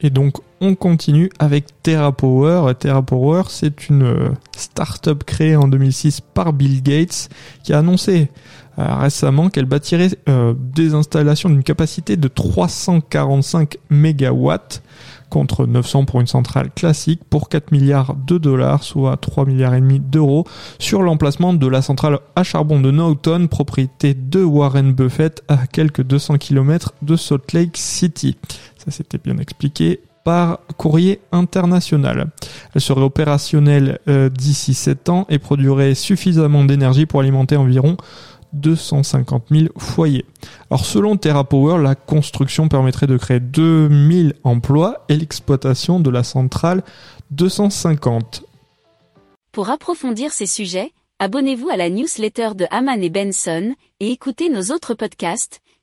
Et donc on continue avec TerraPower. TerraPower, c'est une euh, start-up créée en 2006 par Bill Gates qui a annoncé euh, récemment qu'elle bâtirait euh, des installations d'une capacité de 345 mégawatts contre 900 pour une centrale classique pour 4 milliards de dollars, soit 3 milliards et demi d'euros, sur l'emplacement de la centrale à charbon de Norton, propriété de Warren Buffett à quelques 200 km de Salt Lake City. Ça c'était bien expliqué par courrier international. Elle serait opérationnelle euh, d'ici 7 ans et produirait suffisamment d'énergie pour alimenter environ 250 000 foyers. Alors selon TerraPower, la construction permettrait de créer 2000 emplois et l'exploitation de la centrale 250. Pour approfondir ces sujets, abonnez-vous à la newsletter de Haman et Benson et écoutez nos autres podcasts